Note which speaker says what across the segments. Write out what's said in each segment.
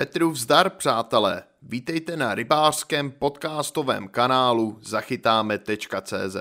Speaker 1: Petru vzdar, přátelé. Vítejte na rybářském podcastovém kanálu zachytáme.cz.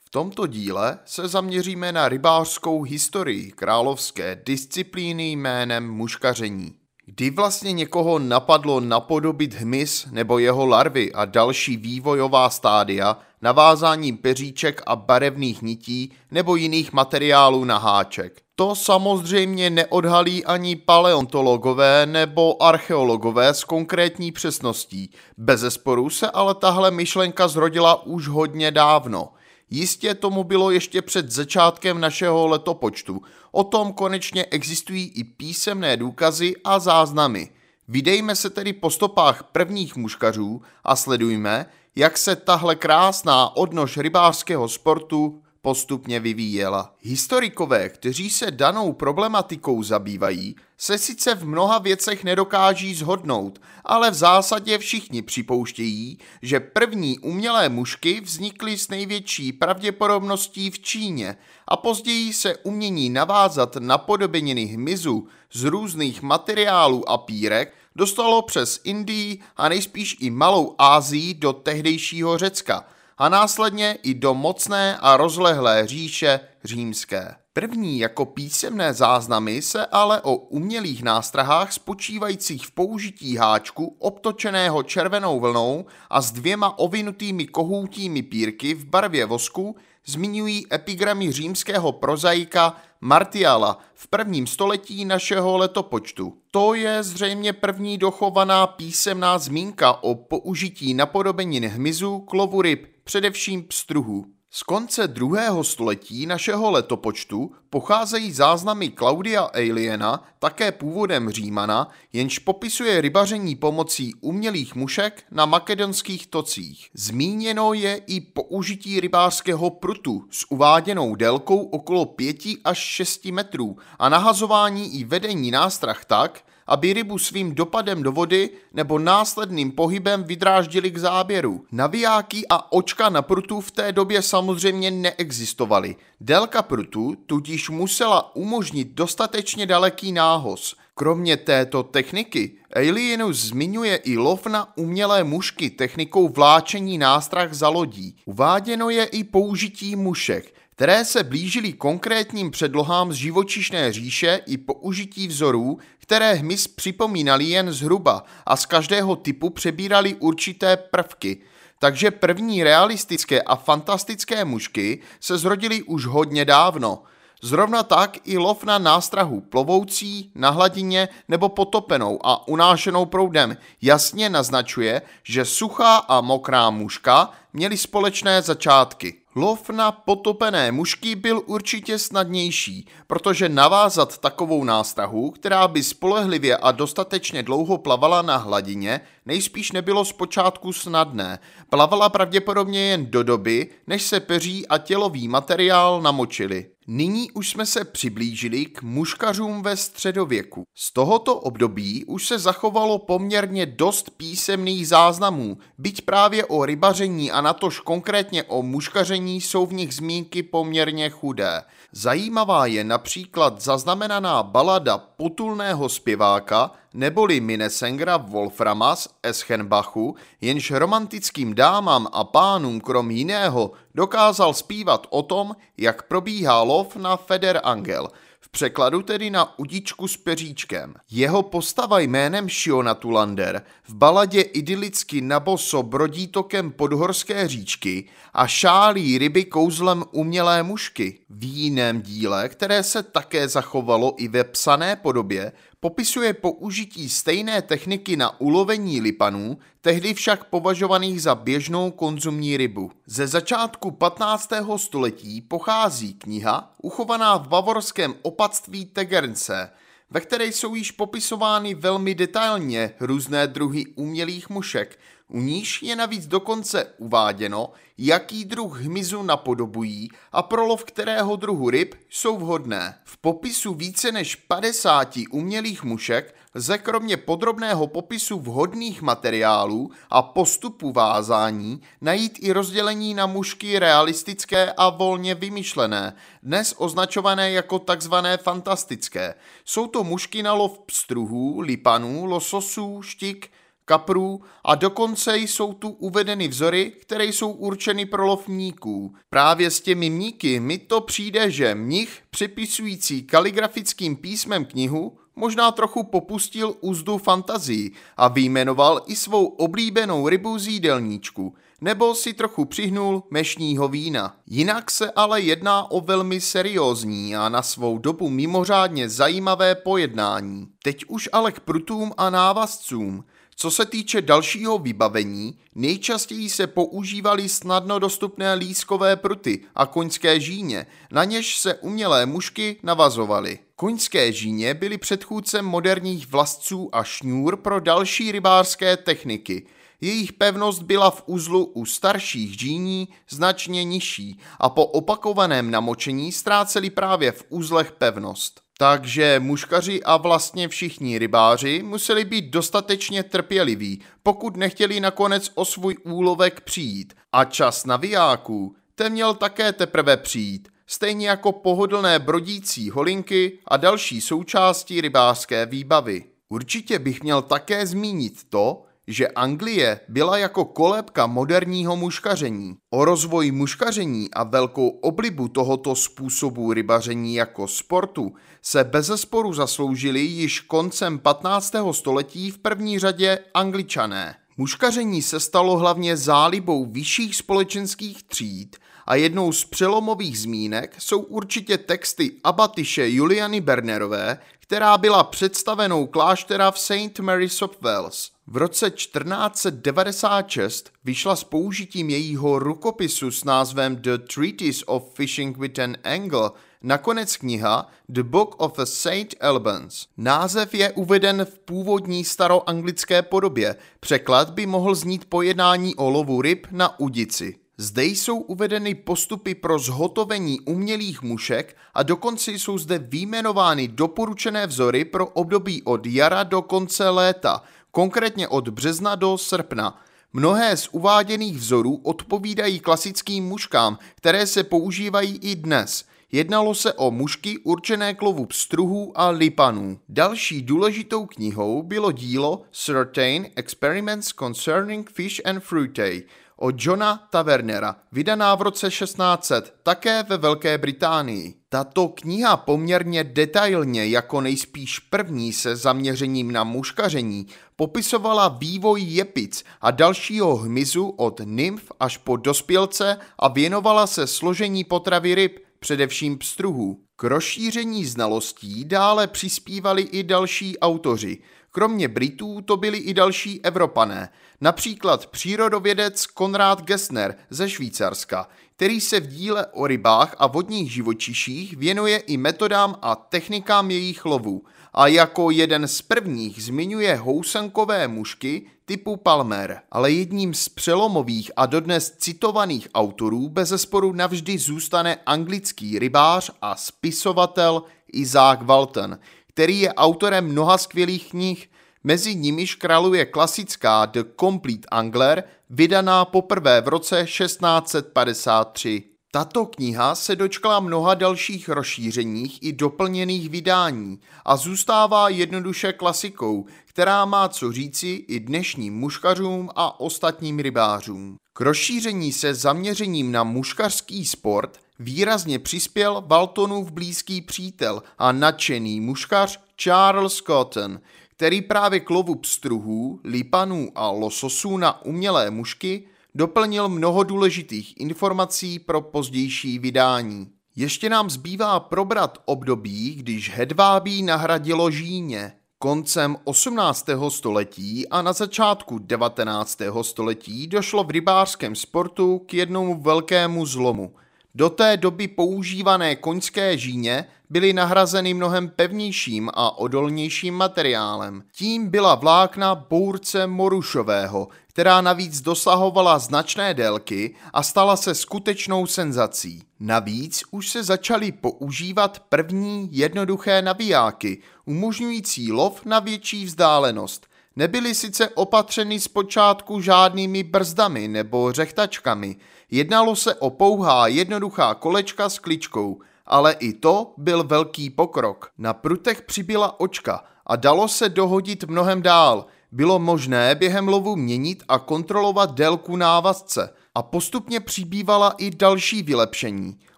Speaker 1: V tomto díle se zaměříme na rybářskou historii královské disciplíny jménem muškaření. Kdy vlastně někoho napadlo napodobit hmyz nebo jeho larvy a další vývojová stádia navázáním peříček a barevných nití nebo jiných materiálů na háček. To samozřejmě neodhalí ani paleontologové nebo archeologové s konkrétní přesností. Bezesporu se ale tahle myšlenka zrodila už hodně dávno. Jistě tomu bylo ještě před začátkem našeho letopočtu. O tom konečně existují i písemné důkazy a záznamy. Vydejme se tedy po stopách prvních muškařů a sledujme, jak se tahle krásná odnož rybářského sportu postupně vyvíjela. Historikové, kteří se danou problematikou zabývají, se sice v mnoha věcech nedokáží zhodnout, ale v zásadě všichni připouštějí, že první umělé mušky vznikly s největší pravděpodobností v Číně a později se umění navázat na podobeniny hmyzu z různých materiálů a pírek dostalo přes Indii a nejspíš i Malou Ázii do tehdejšího Řecka – a následně i do mocné a rozlehlé říše římské. První jako písemné záznamy se ale o umělých nástrahách spočívajících v použití háčku obtočeného červenou vlnou a s dvěma ovinutými kohoutími pírky v barvě vosku zmiňují epigramy římského prozaika Martiala v prvním století našeho letopočtu. To je zřejmě první dochovaná písemná zmínka o použití napodobenin hmyzu, klovu ryb, především pstruhů. Z konce druhého století našeho letopočtu pocházejí záznamy Claudia Aliena, také původem Římana, jenž popisuje rybaření pomocí umělých mušek na makedonských tocích. Zmíněno je i použití rybářského prutu s uváděnou délkou okolo 5 až 6 metrů a nahazování i vedení nástrah tak, aby rybu svým dopadem do vody nebo následným pohybem vydráždili k záběru. Navijáky a očka na prutu v té době samozřejmě neexistovaly. Délka prutu tudíž musela umožnit dostatečně daleký nához. Kromě této techniky Alienus zmiňuje i lov na umělé mušky technikou vláčení nástrah za lodí. Uváděno je i použití mušek, které se blížily konkrétním předlohám z živočišné říše i použití vzorů, které hmyz připomínali jen zhruba a z každého typu přebírali určité prvky. Takže první realistické a fantastické mušky se zrodily už hodně dávno. Zrovna tak i lov na nástrahu plovoucí, na hladině nebo potopenou a unášenou proudem jasně naznačuje, že suchá a mokrá muška měly společné začátky. Lov na potopené mušky byl určitě snadnější, protože navázat takovou nástrahu, která by spolehlivě a dostatečně dlouho plavala na hladině, nejspíš nebylo zpočátku snadné. Plavala pravděpodobně jen do doby, než se peří a tělový materiál namočili. Nyní už jsme se přiblížili k muškařům ve středověku. Z tohoto období už se zachovalo poměrně dost písemných záznamů, byť právě o rybaření a natož konkrétně o muškaření jsou v nich zmínky poměrně chudé. Zajímavá je například zaznamenaná balada potulného zpěváka neboli Minnesengra Wolframa z Eschenbachu, jenž romantickým dámám a pánům krom jiného dokázal zpívat o tom, jak probíhá lov na Feder Angel – překladu tedy na udičku s peříčkem. Jeho postava jménem Shiona Tulander v baladě idylicky na boso brodí tokem podhorské říčky a šálí ryby kouzlem umělé mušky. V jiném díle, které se také zachovalo i ve psané podobě, popisuje použití stejné techniky na ulovení lipanů, tehdy však považovaných za běžnou konzumní rybu. Ze začátku 15. století pochází kniha, uchovaná v bavorském opatství Tegernce, ve které jsou již popisovány velmi detailně různé druhy umělých mušek, U níž je navíc dokonce uváděno, jaký druh hmyzu napodobují a pro lov kterého druhu ryb jsou vhodné. V popisu více než 50 umělých mušek lze kromě podrobného popisu vhodných materiálů a postupu vázání najít i rozdělení na mušky realistické a volně vymyšlené, dnes označované jako takzvané fantastické. Jsou to mušky na lov pstruhů, lipanů, lososů, štik, kaprů a dokonce jsou tu uvedeny vzory, které jsou určeny pro lov mníků. Právě s těmi mníky mi to přijde, že mnich připisující kaligrafickým písmem knihu možná trochu popustil úzdu fantazii a vyjmenoval i svou oblíbenou rybu z jídelníčku, nebo si trochu přihnul mešního vína. Jinak se ale jedná o velmi seriózní a na svou dobu mimořádně zajímavé pojednání. Teď už ale k prutům a návazcům. Co se týče dalšího vybavení, nejčastěji se používaly snadno dostupné lískové pruty a koňské žíně, na něž se umělé mušky navazovaly. Koňské žíně byly předchůdcem moderních vlastců a šňůr pro další rybářské techniky. Jejich pevnost byla v uzlu u starších žíní značně nižší a po opakovaném namočení ztráceli právě v uzlech pevnost. Takže muškaři a vlastně všichni rybáři museli být dostatečně trpěliví, pokud nechtěli nakonec o svůj úlovek přijít. A čas navijáků, ten měl také teprve přijít, stejně jako pohodlné brodící holinky a další součásti rybářské výbavy. Určitě bych měl také zmínit to, že Anglie byla jako kolébka moderního muškaření. O rozvoj muškaření a velkou oblibu tohoto způsobu rybaření jako sportu se bezesporu zasloužili již koncem 15. století v první řadě angličané. Muškaření se stalo hlavně zálibou vyšších společenských tříd a jednou z přelomových zmínek jsou určitě texty abatyše Juliany Bernerové, která byla představenou kláštera v St. Mary's of Wells. V roce 1496 vyšla s použitím jejího rukopisu s názvem The Treatise of Fishing with an Angle nakonec kniha The Book of a Saint Albans. Název je uveden v původní staroanglické podobě. Překlad by mohl znít pojednání o lovu ryb na udici. Zde jsou uvedeny postupy pro zhotovení umělých mušek a dokonce jsou zde výjmenovány doporučené vzory pro období od jara do konce léta, konkrétně od března do srpna. Mnohé z uváděných vzorů odpovídají klasickým muškám, které se používají i dnes. Jednalo se o mušky určené k lovu pstruhů a lipanů. Další důležitou knihou bylo dílo Certain Experiments Concerning Fish and Fruitae od Johna Tavernera, vydaná v roce 1600, také ve Velké Británii. Tato kniha poměrně detailně, jako nejspíš první se zaměřením na muškaření, popisovala vývoj jepic a dalšího hmyzu od nymf až po dospělce a věnovala se složení potravy ryb, především pstruhů. K rozšíření znalostí dále přispívali i další autoři. Kromě Britů to byli i další Evropané, například přírodovědec Konrad Gessner ze Švýcarska, který se v díle o rybách a vodních živočiších věnuje i metodám a technikám jejich lovu. A jako jeden z prvních zmiňuje housankové mušky typu Palmer, ale jedním z přelomových a dodnes citovaných autorů bezesporu navždy zůstane anglický rybář a spisovatel Isaac Walton, který je autorem mnoha skvělých knih, mezi nimiž králuje klasická The Complete Angler, vydaná poprvé v roce 1653. Tato kniha se dočkala mnoha dalších rozšířeních i doplněných vydání a zůstává jednoduše klasikou, která má co říci i dnešním muškařům a ostatním rybářům. K rozšíření se zaměřením na muškařský sport výrazně přispěl Waltonův blízký přítel a nadšený muškař Charles Cotton, který právě k lovu pstruhů, lipanů a lososů na umělé mušky doplnil mnoho důležitých informací pro pozdější vydání. Ještě nám zbývá probrat období, když hedvábí nahradilo žíně. Koncem 18. století a na začátku 19. století došlo v rybářském sportu k jednomu velkému zlomu. Do té doby používané koňské žíně byly nahrazeny mnohem pevnějším a odolnějším materiálem. Tím byla vlákna bource morušového, která navíc dosahovala značné délky a stala se skutečnou senzací. Navíc už se začaly používat první jednoduché navijáky, umožňující lov na větší vzdálenost. Nebyly sice opatřeny zpočátku žádnými brzdami nebo řechtačkami, jednalo se o pouhá jednoduchá kolečka s kličkou, ale i to byl velký pokrok. Na prutech přibyla očka a dalo se dohodit mnohem dál. Bylo možné během lovu měnit a kontrolovat délku návazce a postupně přibývala i další vylepšení.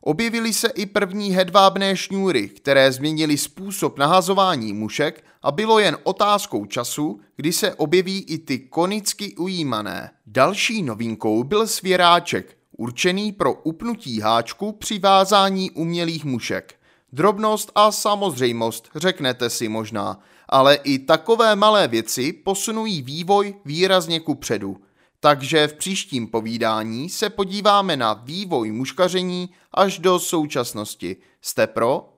Speaker 1: Objevily se i první hedvábné šňůry, které změnily způsob nahazování mušek a bylo jen otázkou času, kdy se objeví i ty konicky ujímané. Další novinkou byl svěráček, určený pro upnutí háčku při vázání umělých mušek. Drobnost a samozřejmost, řeknete si možná, ale i takové malé věci posunují vývoj výrazně ku předu. Takže v příštím povídání se podíváme na vývoj muškaření až do současnosti. Jste pro?